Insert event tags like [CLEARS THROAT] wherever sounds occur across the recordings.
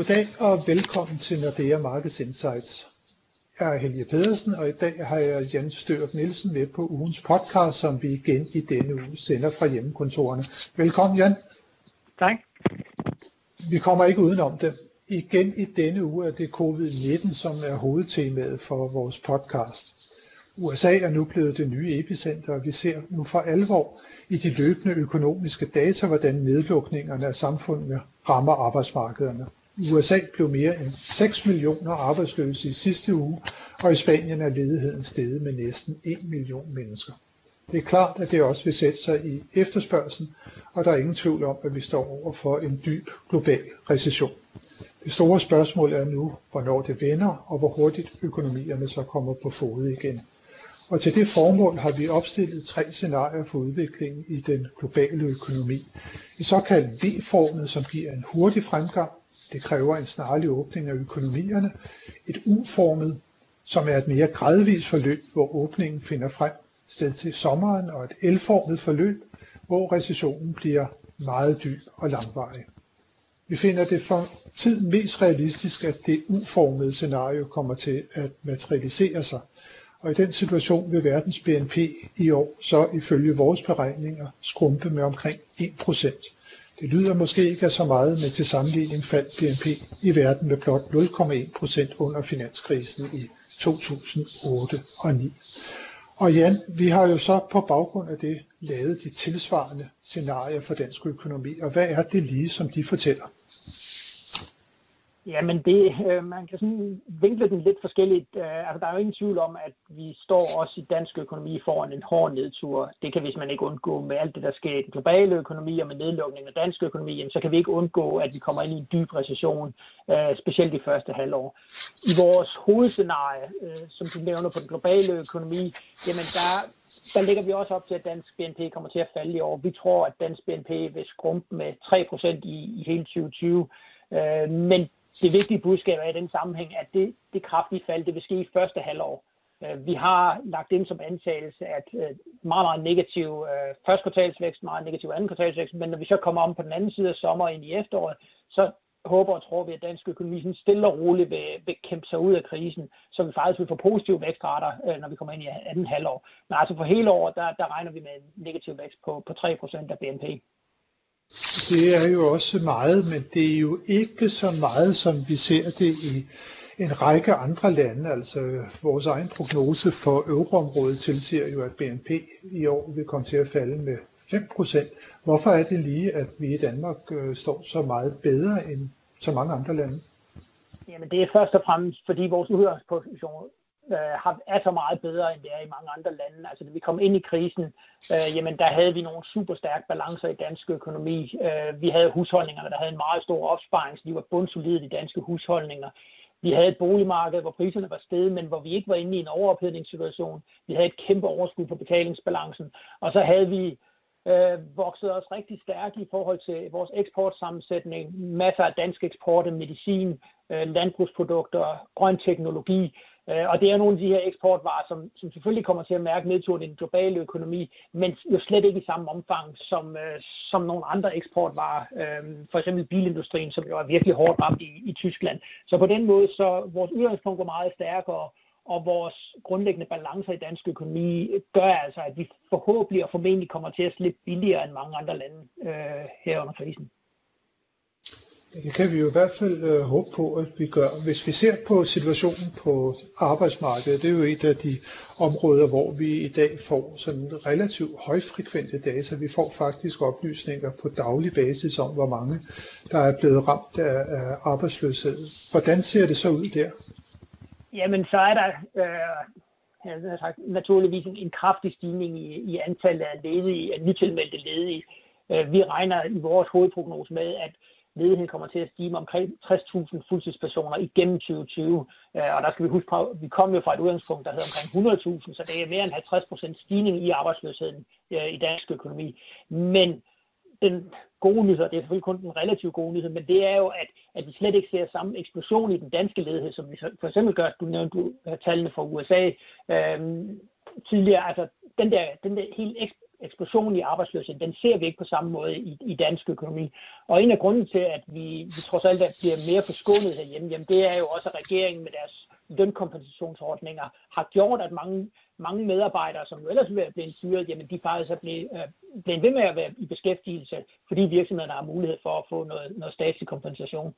Goddag og velkommen til Nordea Markets Insights. Jeg er Helge Pedersen, og i dag har jeg Jan Størup Nielsen med på ugens podcast, som vi igen i denne uge sender fra hjemmekontorerne. Velkommen Jan. Tak. Vi kommer ikke udenom det. Igen i denne uge er det covid-19, som er hovedtemaet for vores podcast. USA er nu blevet det nye epicenter, og vi ser nu for alvor i de løbende økonomiske data, hvordan nedlukningerne af samfundet rammer arbejdsmarkederne. I USA blev mere end 6 millioner arbejdsløse i sidste uge, og i Spanien er ledigheden steget med næsten 1 million mennesker. Det er klart, at det også vil sætte sig i efterspørgselen, og der er ingen tvivl om, at vi står over for en dyb global recession. Det store spørgsmål er nu, hvornår det vender, og hvor hurtigt økonomierne så kommer på fod igen. Og til det formål har vi opstillet tre scenarier for udviklingen i den globale økonomi. Et såkaldt V-formet, som giver en hurtig fremgang. Det kræver en snarlig åbning af økonomierne. Et U-formet, som er et mere gradvist forløb, hvor åbningen finder frem sted til sommeren, og et L-formet forløb, hvor recessionen bliver meget dyb og langvarig. Vi finder det for tiden mest realistisk, at det uformede scenario kommer til at materialisere sig, og i den situation vil verdens BNP i år så ifølge vores beregninger skrumpe med omkring 1%. Det lyder måske ikke af så meget, men til sammenligning faldt BNP i verden med blot 0,1% under finanskrisen i 2008 og 9. Og Jan, vi har jo så på baggrund af det lavet de tilsvarende scenarier for dansk økonomi, og hvad er det lige, som de fortæller? Jamen, det, øh, man kan sådan vinkle den lidt forskelligt. Øh, altså, der er jo ingen tvivl om, at vi står også i dansk økonomi foran en hård nedtur. Det kan hvis man ikke undgå med alt det, der sker i den globale økonomi og med nedlukningen af dansk økonomi, så kan vi ikke undgå, at vi kommer ind i en dyb recession, øh, specielt i første halvår. I vores hovedscenarie, øh, som du nævner på den globale økonomi, jamen der, der ligger vi også op til, at dansk BNP kommer til at falde i år. Vi tror, at dansk BNP vil skrumpe med 3% i, i hele 2020. Øh, men det vigtige budskab er i den sammenhæng, at det, det kraftige fald, det vil ske i første halvår. Øh, vi har lagt ind som antagelse, at øh, meget, meget negativ øh, første kvartalsvækst, meget negativ anden kvartalsvækst, men når vi så kommer om på den anden side af sommer ind i efteråret, så håber og tror vi, at dansk økonomi sådan stille og roligt vil, vil kæmpe sig ud af krisen, så vi faktisk vil få positive vækstrater, når vi kommer ind i anden halvår. Men altså for hele året, der, der regner vi med en negativ vækst på, på 3% af BNP. Det er jo også meget, men det er jo ikke så meget, som vi ser det i en række andre lande. Altså vores egen prognose for euroområdet tilsiger jo, at BNP i år vil komme til at falde med 5%. Hvorfor er det lige, at vi i Danmark øh, står så meget bedre end så mange andre lande? Jamen det er først og fremmest, fordi vores udgangsposition øh, er så meget bedre, end det er i mange andre lande. Altså, da vi kom ind i krisen, øh, jamen, der havde vi nogle super stærke balancer i dansk økonomi. Øh, vi havde husholdningerne, der havde en meget stor opsparing, så de var bundsolide, de danske husholdninger. Vi havde et boligmarked, hvor priserne var steget, men hvor vi ikke var inde i en overophedningssituation. Vi havde et kæmpe overskud på betalingsbalancen. Og så havde vi øh, vokset os rigtig stærkt i forhold til vores eksportsammensætning. Masser af dansk eksport af medicin, Øh, landbrugsprodukter, grøn teknologi. Øh, og det er nogle af de her eksportvarer, som, som selvfølgelig kommer til at mærke nedturen i den globale økonomi, men jo slet ikke i samme omfang som, øh, som nogle andre eksportvarer. Øh, for eksempel bilindustrien, som jo er virkelig hårdt ramt i, i Tyskland. Så på den måde, så vores udgangspunkt var meget stærkere, og vores grundlæggende balancer i dansk økonomi gør altså, at vi forhåbentlig og formentlig kommer til at slippe billigere end mange andre lande øh, her under krisen. Det kan vi jo i hvert fald øh, håbe på, at vi gør. Hvis vi ser på situationen på arbejdsmarkedet, det er jo et af de områder, hvor vi i dag får sådan relativt højfrekvente data. Vi får faktisk oplysninger på daglig basis om, hvor mange der er blevet ramt af, af arbejdsløshed. Hvordan ser det så ud der? Jamen, så er der øh, jeg sagt, naturligvis en, en kraftig stigning i, i antallet af ledige, af nytilmeldte ledige. Øh, vi regner i vores hovedprognose med, at ledigheden kommer til at stige med omkring 60.000 fuldtidspersoner igennem 2020. Øh, og der skal vi huske på, at vi kom jo fra et udgangspunkt, der hedder omkring 100.000, så det er mere end 50% stigning i arbejdsløsheden øh, i dansk økonomi. Men den gode nyhed, og det er selvfølgelig kun den relativt gode nyhed, men det er jo, at, at vi slet ikke ser samme eksplosion i den danske ledighed, som vi for eksempel gør, du nævnte du, øh, tallene fra USA øhm, tidligere. Altså, den der, den der helt eksplosion i arbejdsløshed, den ser vi ikke på samme måde i, i dansk økonomi. Og en af grunden til, at vi, vi trods alt bliver mere forskånet herhjemme, jamen det er jo også, at regeringen med deres lønkompensationsordninger har gjort, at mange, mange medarbejdere, som jo ellers ville være blevet fyret, jamen de faktisk er blevet, øh, blevet ved med at være i beskæftigelse, fordi virksomhederne har mulighed for at få noget, noget statslig kompensation.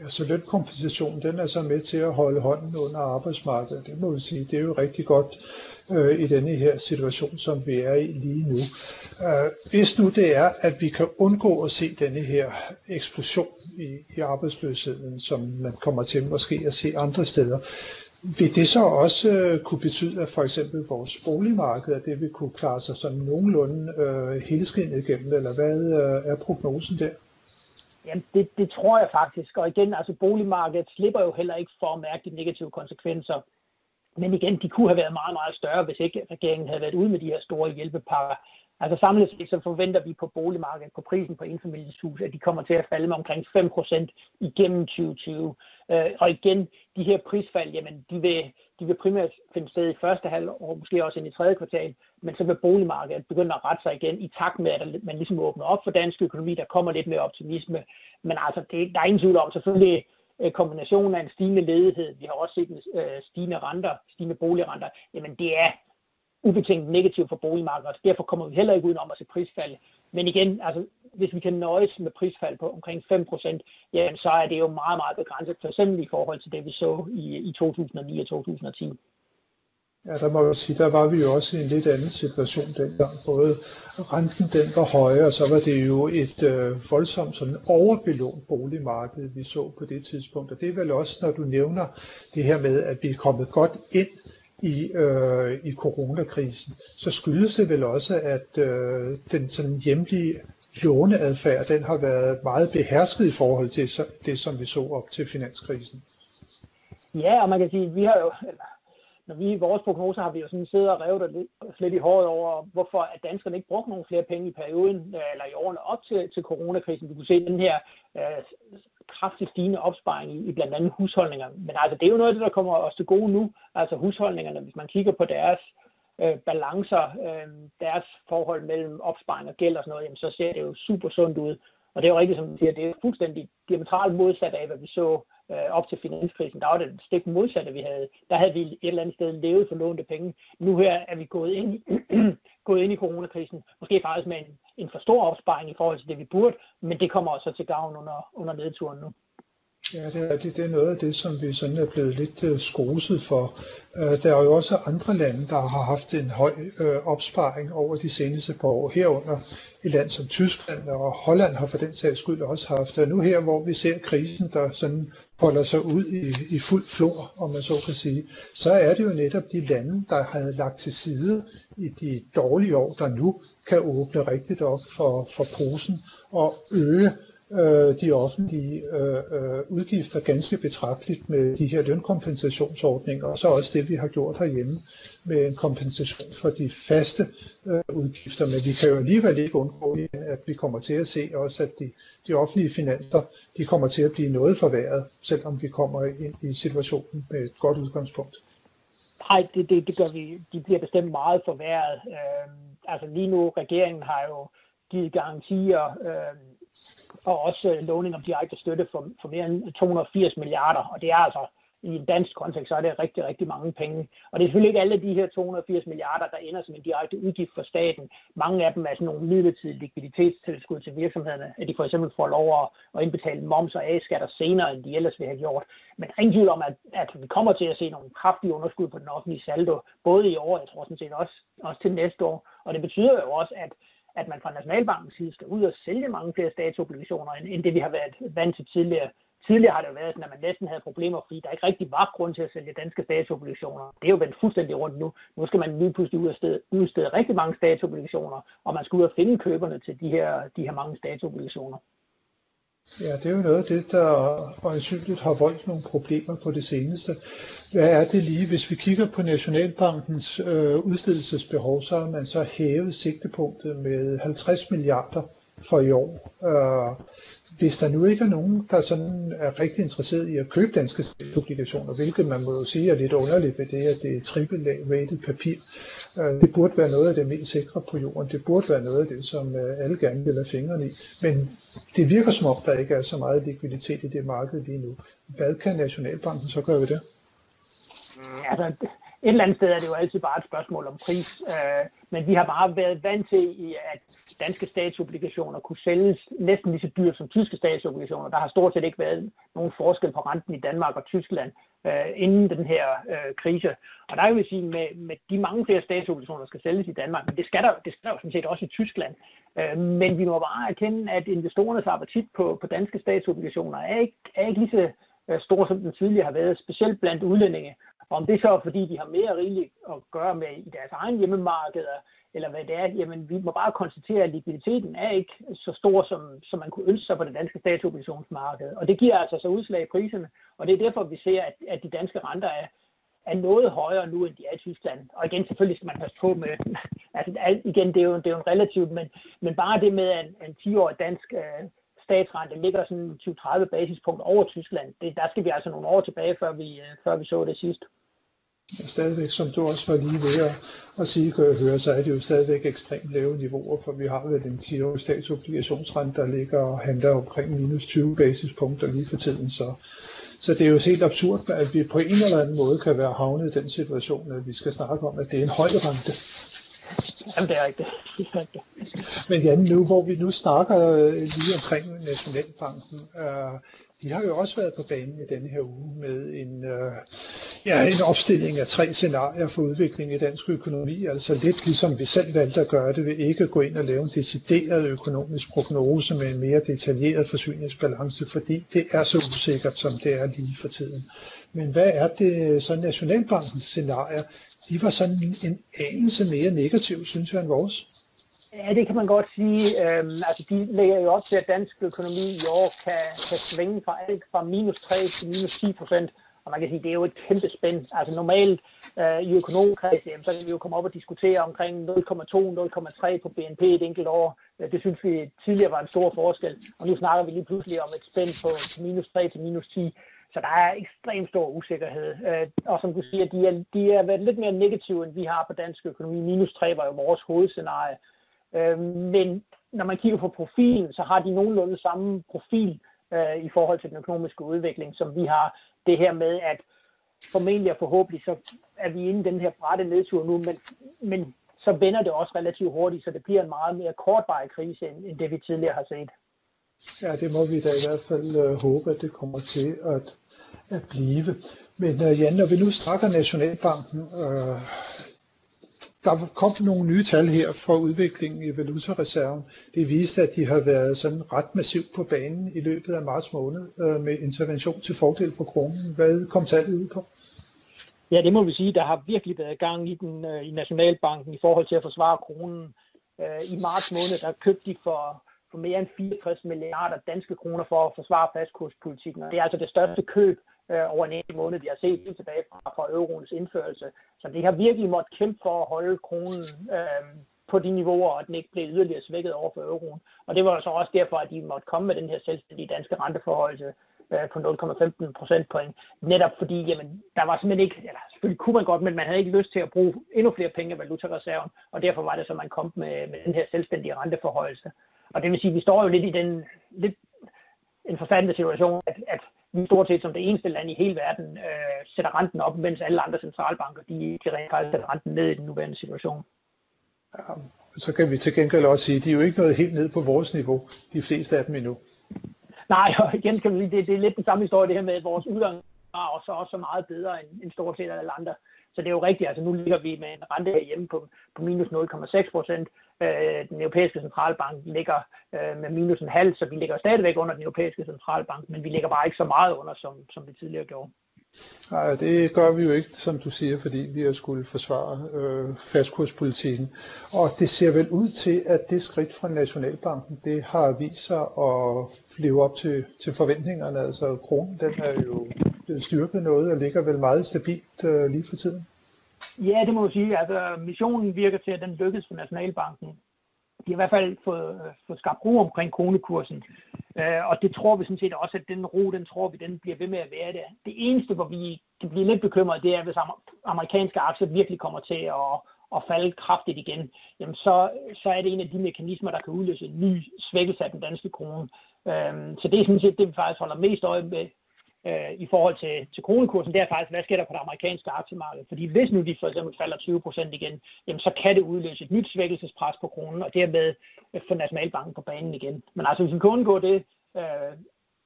Altså lønkompensation, den er så med til at holde hånden under arbejdsmarkedet. Det må vi sige, det er jo rigtig godt øh, i denne her situation, som vi er i lige nu. Øh, hvis nu det er, at vi kan undgå at se denne her eksplosion i, i arbejdsløsheden, som man kommer til måske at se andre steder, vil det så også øh, kunne betyde, at for eksempel vores boligmarked, at det vil kunne klare sig sådan nogenlunde øh, hele igennem, eller hvad øh, er prognosen der? Jamen, det, det tror jeg faktisk. Og igen, altså boligmarkedet slipper jo heller ikke for at mærke de negative konsekvenser. Men igen, de kunne have været meget, meget større, hvis ikke regeringen havde været ude med de her store hjælpepakker. Altså samlet set så forventer vi på boligmarkedet, på prisen på enfamilieshus, at de kommer til at falde med omkring 5% igennem 2020. Øh, og igen, de her prisfald, jamen, de vil, de vil primært finde sted i første halvår, måske også ind i tredje kvartal, men så vil boligmarkedet begynde at rette sig igen i takt med, at man ligesom åbner op for dansk økonomi, der kommer lidt mere optimisme. Men altså, det, der er ingen tvivl om, selvfølgelig øh, kombinationen af en stigende ledighed, vi har også set en øh, stigende renter, stigende boligrenter, jamen det er ubetinget negativt for boligmarkedet. Derfor kommer vi heller ikke udenom at se prisfald. Men igen, altså, hvis vi kan nøjes med prisfald på omkring 5%, jamen, så er det jo meget, meget begrænset, for eksempel i forhold til det, vi så i, i 2009 og 2010. Ja, der må jeg sige, der var vi jo også i en lidt anden situation dengang. Både renten den var højere, og så var det jo et øh, voldsomt sådan overbelånt boligmarked, vi så på det tidspunkt. Og det er vel også, når du nævner det her med, at vi er kommet godt ind i, øh, i coronakrisen, så skyldes det vel også, at øh, den sådan hjemlige låneadfærd, den har været meget behersket i forhold til det, som vi så op til finanskrisen. Ja, og man kan sige, at vi har jo, når vi i vores prognoser har vi jo sådan siddet og revet lidt, lidt i håret over, hvorfor at danskerne ikke brugte nogle flere penge i perioden, øh, eller i årene op til, til coronakrisen. Vi kunne se den her øh, kraftigt stigende opsparing i, i blandt andet husholdninger. Men altså, det er jo noget af det, der kommer os til gode nu. Altså husholdningerne, hvis man kigger på deres øh, balancer, øh, deres forhold mellem opsparing og gæld og sådan noget, jamen, så ser det jo super sundt ud. Og det er jo rigtigt, som du siger, det er fuldstændig diametralt modsat af, hvad vi så øh, op til finanskrisen. Der var det stik modsatte, vi havde. Der havde vi et eller andet sted levet for lånte penge. Nu her er vi gået ind i, [CLEARS THROAT] gået ind i coronakrisen, måske faktisk med en, en for stor opsparing i forhold til det, vi burde, men det kommer også til gavn under, under nedturen nu. Ja, det er, det, det er noget af det, som vi sådan er blevet lidt øh, uh, skruset for. Uh, der er jo også andre lande, der har haft en høj uh, opsparing over de seneste par år. Herunder et land som Tyskland og Holland har for den sags skyld også haft. Og nu her, hvor vi ser krisen, der sådan holder sig ud i, i fuld flor, om man så kan sige, så er det jo netop de lande, der havde lagt til side i de dårlige år, der nu kan åbne rigtigt op for, for posen og øge øh, de offentlige øh, øh, udgifter ganske betragteligt med de her lønkompensationsordninger, og så også det, vi har gjort herhjemme med en kompensation for de faste øh, udgifter. Men vi kan jo alligevel ikke undgå, at vi kommer til at se også, at de, de offentlige finanser de kommer til at blive noget forværret, selvom vi kommer ind i situationen med et godt udgangspunkt. Nej, det, det, det gør vi. De bliver bestemt meget forværret. Øh, altså lige nu, regeringen har jo givet garantier øh, og også øh, låning om direkte støtte for, for mere end 280 milliarder, og det er altså i en dansk kontekst, så er det rigtig, rigtig mange penge. Og det er selvfølgelig ikke alle de her 280 milliarder, der ender som en direkte udgift for staten. Mange af dem er sådan nogle midlertidige likviditetstilskud til virksomhederne, at de for eksempel får lov at indbetale moms og A-skatter senere, end de ellers ville have gjort. Men ingen tvivl om, at, at vi kommer til at se nogle kraftige underskud på den offentlige saldo, både i år, jeg tror sådan set også, også til næste år. Og det betyder jo også, at at man fra Nationalbankens side skal ud og sælge mange flere statsobligationer, end, end det vi har været vant til tidligere. Tidligere har det jo været sådan, at man næsten havde problemer, fordi der ikke rigtig var grund til at sælge danske statsobligationer. Det er jo vendt fuldstændig rundt nu. Nu skal man lige pludselig sted udstede rigtig mange statsobligationer, og man skal ud og finde køberne til de her, de her mange statsobligationer. Ja, det er jo noget af det, der øjensynligt har voldt nogle problemer på det seneste. Hvad er det lige? Hvis vi kigger på Nationalbankens øh, udstedelsesbehov, så har man så hævet sigtepunktet med 50 milliarder for i år. Øh, hvis der nu ikke er nogen, der sådan er rigtig interesseret i at købe danske statsobligationer, hvilket man må jo sige er lidt underligt ved det, at det er triple-rated papir, øh, det burde være noget af det mest sikre på jorden. Det burde være noget af det, som øh, alle gerne vil have fingrene i. Men det virker som om, der ikke er så meget likviditet i det marked lige nu. Hvad kan Nationalbanken så gøre ved det? Altså, et eller andet sted er det jo altid bare et spørgsmål om pris, øh, men vi har bare været vant til, at danske statsobligationer kunne sælges næsten lige så dyrt som tyske statsobligationer. Der har stort set ikke været nogen forskel på renten i Danmark og Tyskland øh, inden den her øh, krise. Og der kan vi sige, med, med de mange flere statsobligationer, der skal sælges i Danmark, men det skal der, det skal der jo sådan set også i Tyskland. Øh, men vi må bare erkende, at investorernes appetit på, på danske statsobligationer er ikke, er ikke lige så øh, stor, som den tidligere har været, specielt blandt udlændinge. Om det så er, fordi de har mere rigeligt at gøre med i deres egen hjemmemarkeder, eller hvad det er, jamen vi må bare konstatere, at likviditeten er ikke så stor, som, som man kunne ønske sig på det danske statsobligationsmarked. Og det giver altså så udslag i priserne, og det er derfor, vi ser, at, at de danske renter er, er noget højere nu, end de er i Tyskland. Og igen, selvfølgelig skal man passe på med, [LAUGHS] altså igen, det er jo, det er jo en relativt, men, men bare det med, at en 10-årig dansk øh, statsrente ligger sådan 20-30 basispunkt over Tyskland, det, der skal vi altså nogle år tilbage, før vi, øh, før vi så det sidst stadigvæk, som du også var lige ved at, at sige, kan jeg høre, så er det jo stadigvæk ekstremt lave niveauer, for vi har vel en 10-årig statsobligationsrente, der ligger og handler omkring minus 20 basispunkter lige for tiden, så, så det er jo helt absurd, at vi på en eller anden måde kan være havnet i den situation, at vi skal snakke om, at det er en høj rente. Jamen, det er rigtigt. Men Jan, nu hvor vi nu snakker øh, lige omkring Nationalbanken, øh, de har jo også været på banen i denne her uge med en, øh, ja, en opstilling af tre scenarier for udvikling i dansk økonomi. Altså lidt ligesom vi selv valgte at gøre det, ved ikke at gå ind og lave en decideret økonomisk prognose med en mere detaljeret forsyningsbalance, fordi det er så usikkert, som det er lige for tiden. Men hvad er det så Nationalbankens scenarier? De var sådan en anelse mere negativ, synes jeg, end vores. Ja, det kan man godt sige. Øhm, altså, de lægger jo op til, at dansk økonomi i år kan, kan svinge fra alt fra minus 3 til minus 10 procent. Og man kan sige, det er jo et kæmpe spænd. Altså normalt øh, i økonomkreds, jamen, så kan vi jo komme op og diskutere omkring 0,2-0,3 på BNP et enkelt år. Det synes vi tidligere var en stor forskel. Og nu snakker vi lige pludselig om et spænd på minus 3 til minus 10. Så der er ekstremt stor usikkerhed. Øh, og som du siger, de er, de er været lidt mere negative, end vi har på dansk økonomi. Minus 3 var jo vores hovedscenarie. Øh, men når man kigger på profilen, så har de nogenlunde samme profil øh, i forhold til den økonomiske udvikling, som vi har. Det her med, at formentlig og forhåbentlig, så er vi inde i den her brætte nedtur nu, men, men så vender det også relativt hurtigt, så det bliver en meget mere kortvarig krise, end, end det vi tidligere har set. Ja, det må vi da i hvert fald øh, håbe, at det kommer til at, at blive. Men øh, Jan, når vi nu snakker Nationalbanken, øh, der kom nogle nye tal her for udviklingen i valutareserven. Det viste, at de har været sådan ret massivt på banen i løbet af marts måned øh, med intervention til fordel for kronen. Hvad kom tallet ud på? Ja, det må vi sige. Der har virkelig været gang i den øh, i Nationalbanken i forhold til at forsvare kronen. Øh, I marts måned, der købte de for, for mere end 64 milliarder danske kroner for at forsvare fastkurspolitikken. det er altså det største køb øh, over en enkelt måned, vi har set helt tilbage fra, fra euroens indførelse. Så det har virkelig måttet kæmpe for at holde kronen øh, på de niveauer, og den ikke blev yderligere svækket over for euroen. Og det var så også derfor, at de måtte komme med den her selvstændige danske renteforholdelse øh, på 0,15 procentpoint. Netop fordi, jamen, der var simpelthen ikke, eller selvfølgelig kunne man godt, men man havde ikke lyst til at bruge endnu flere penge af valutareserven, og derfor var det så, man kom med, med den her selvstændige renteforholdelse. Og det vil sige, at vi står jo lidt i den lidt en forfærdelig situation, at, at vi stort set som det eneste land i hele verden øh, sætter renten op, mens alle andre centralbanker de, de rent faktisk sætter renten ned i den nuværende situation. Ja, så kan vi til gengæld også sige, at de er jo ikke nået helt ned på vores niveau, de fleste af dem endnu. Nej, og igen kan vi sige, det, det er lidt den samme historie, det her med, at vores udgang er også, også meget bedre end, end stort set alle andre. Så det er jo rigtigt, altså nu ligger vi med en rente herhjemme på, på minus 0,6 procent, Øh, den europæiske centralbank ligger øh, med minus en halv, så vi ligger stadigvæk under den europæiske centralbank, men vi ligger bare ikke så meget under, som, som vi tidligere gjorde. Nej, det gør vi jo ikke, som du siger, fordi vi har skulle forsvare øh, fastkurspolitikken. Og det ser vel ud til, at det skridt fra Nationalbanken, det har vist sig at leve op til, til forventningerne. Altså kronen, den er jo blevet styrket noget og ligger vel meget stabilt øh, lige for tiden. Ja, det må man sige. Altså, missionen virker til, at den lykkes for Nationalbanken. de har i hvert fald fået, øh, fået skabt ro omkring kronekursen. Øh, og det tror vi sådan set også, at den ro, den tror vi, den bliver ved med at være der. Det eneste, hvor vi kan blive lidt bekymret, det er, hvis amerikanske aktier virkelig kommer til at, at falde kraftigt igen, jamen så, så er det en af de mekanismer, der kan udløse en ny svækkelse af den danske krone. Øhm, så det er sådan set det, vi faktisk holder mest øje med øh, i forhold til, til kronekursen, det er faktisk, hvad sker der på det amerikanske aktiemarked? Fordi hvis nu de for eksempel falder 20 procent igen, jamen så kan det udløse et nyt svækkelsespres på kronen, og dermed øh, få Nationalbanken på banen igen. Men altså, hvis vi kan undgå det, øh,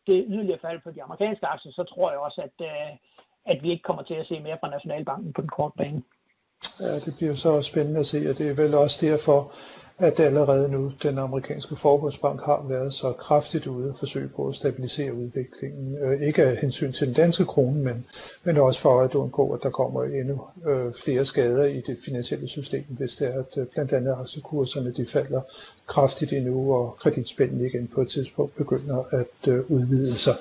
det yderligere fald på de amerikanske aktier, så tror jeg også, at, øh, at vi ikke kommer til at se mere fra Nationalbanken på den korte bane. Ja, det bliver så spændende at se, og det er vel også derfor, at allerede nu den amerikanske forbundsbank har været så kraftigt ude og forsøge på at stabilisere udviklingen. Øh, ikke af hensyn til den danske krone, men, men også for at undgå, at der kommer endnu øh, flere skader i det finansielle system, hvis det er, at øh, blandt andet aktiekurserne de falder kraftigt endnu, og kreditspænden igen på et tidspunkt begynder at udvide sig.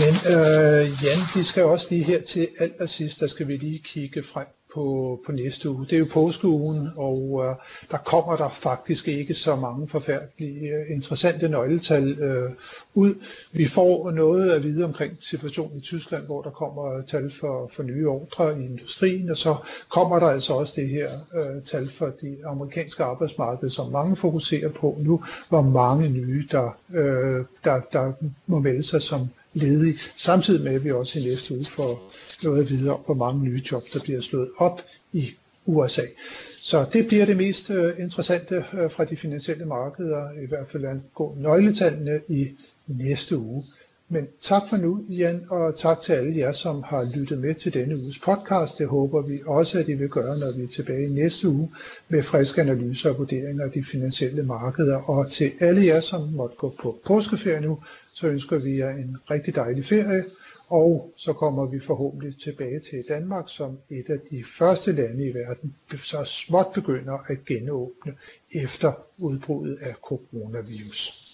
Men øh, Jan, vi skal også lige her til allersidst, der skal vi lige kigge frem på, på næste uge. Det er jo påskeugen, og øh, der kommer der faktisk ikke så mange forfærdelige øh, interessante nøgletal øh, ud. Vi får noget at vide omkring situationen i Tyskland, hvor der kommer øh, tal for, for nye ordre i industrien, og så kommer der altså også det her øh, tal for de amerikanske arbejdsmarked, som mange fokuserer på nu, hvor mange nye, der, øh, der, der må melde sig som ledigt, samtidig med at vi også i næste uge får noget videre, hvor mange nye job, der bliver slået op i USA. Så det bliver det mest øh, interessante øh, fra de finansielle markeder, i hvert fald gå nøgletallene i næste uge. Men tak for nu, Jan, og tak til alle jer, som har lyttet med til denne uges podcast. Det håber vi også, at I vil gøre, når vi er tilbage næste uge med friske analyser og vurderinger af de finansielle markeder. Og til alle jer, som måtte gå på påskeferie nu, så ønsker vi jer en rigtig dejlig ferie og så kommer vi forhåbentlig tilbage til Danmark som et af de første lande i verden, så småt begynder at genåbne efter udbruddet af coronavirus.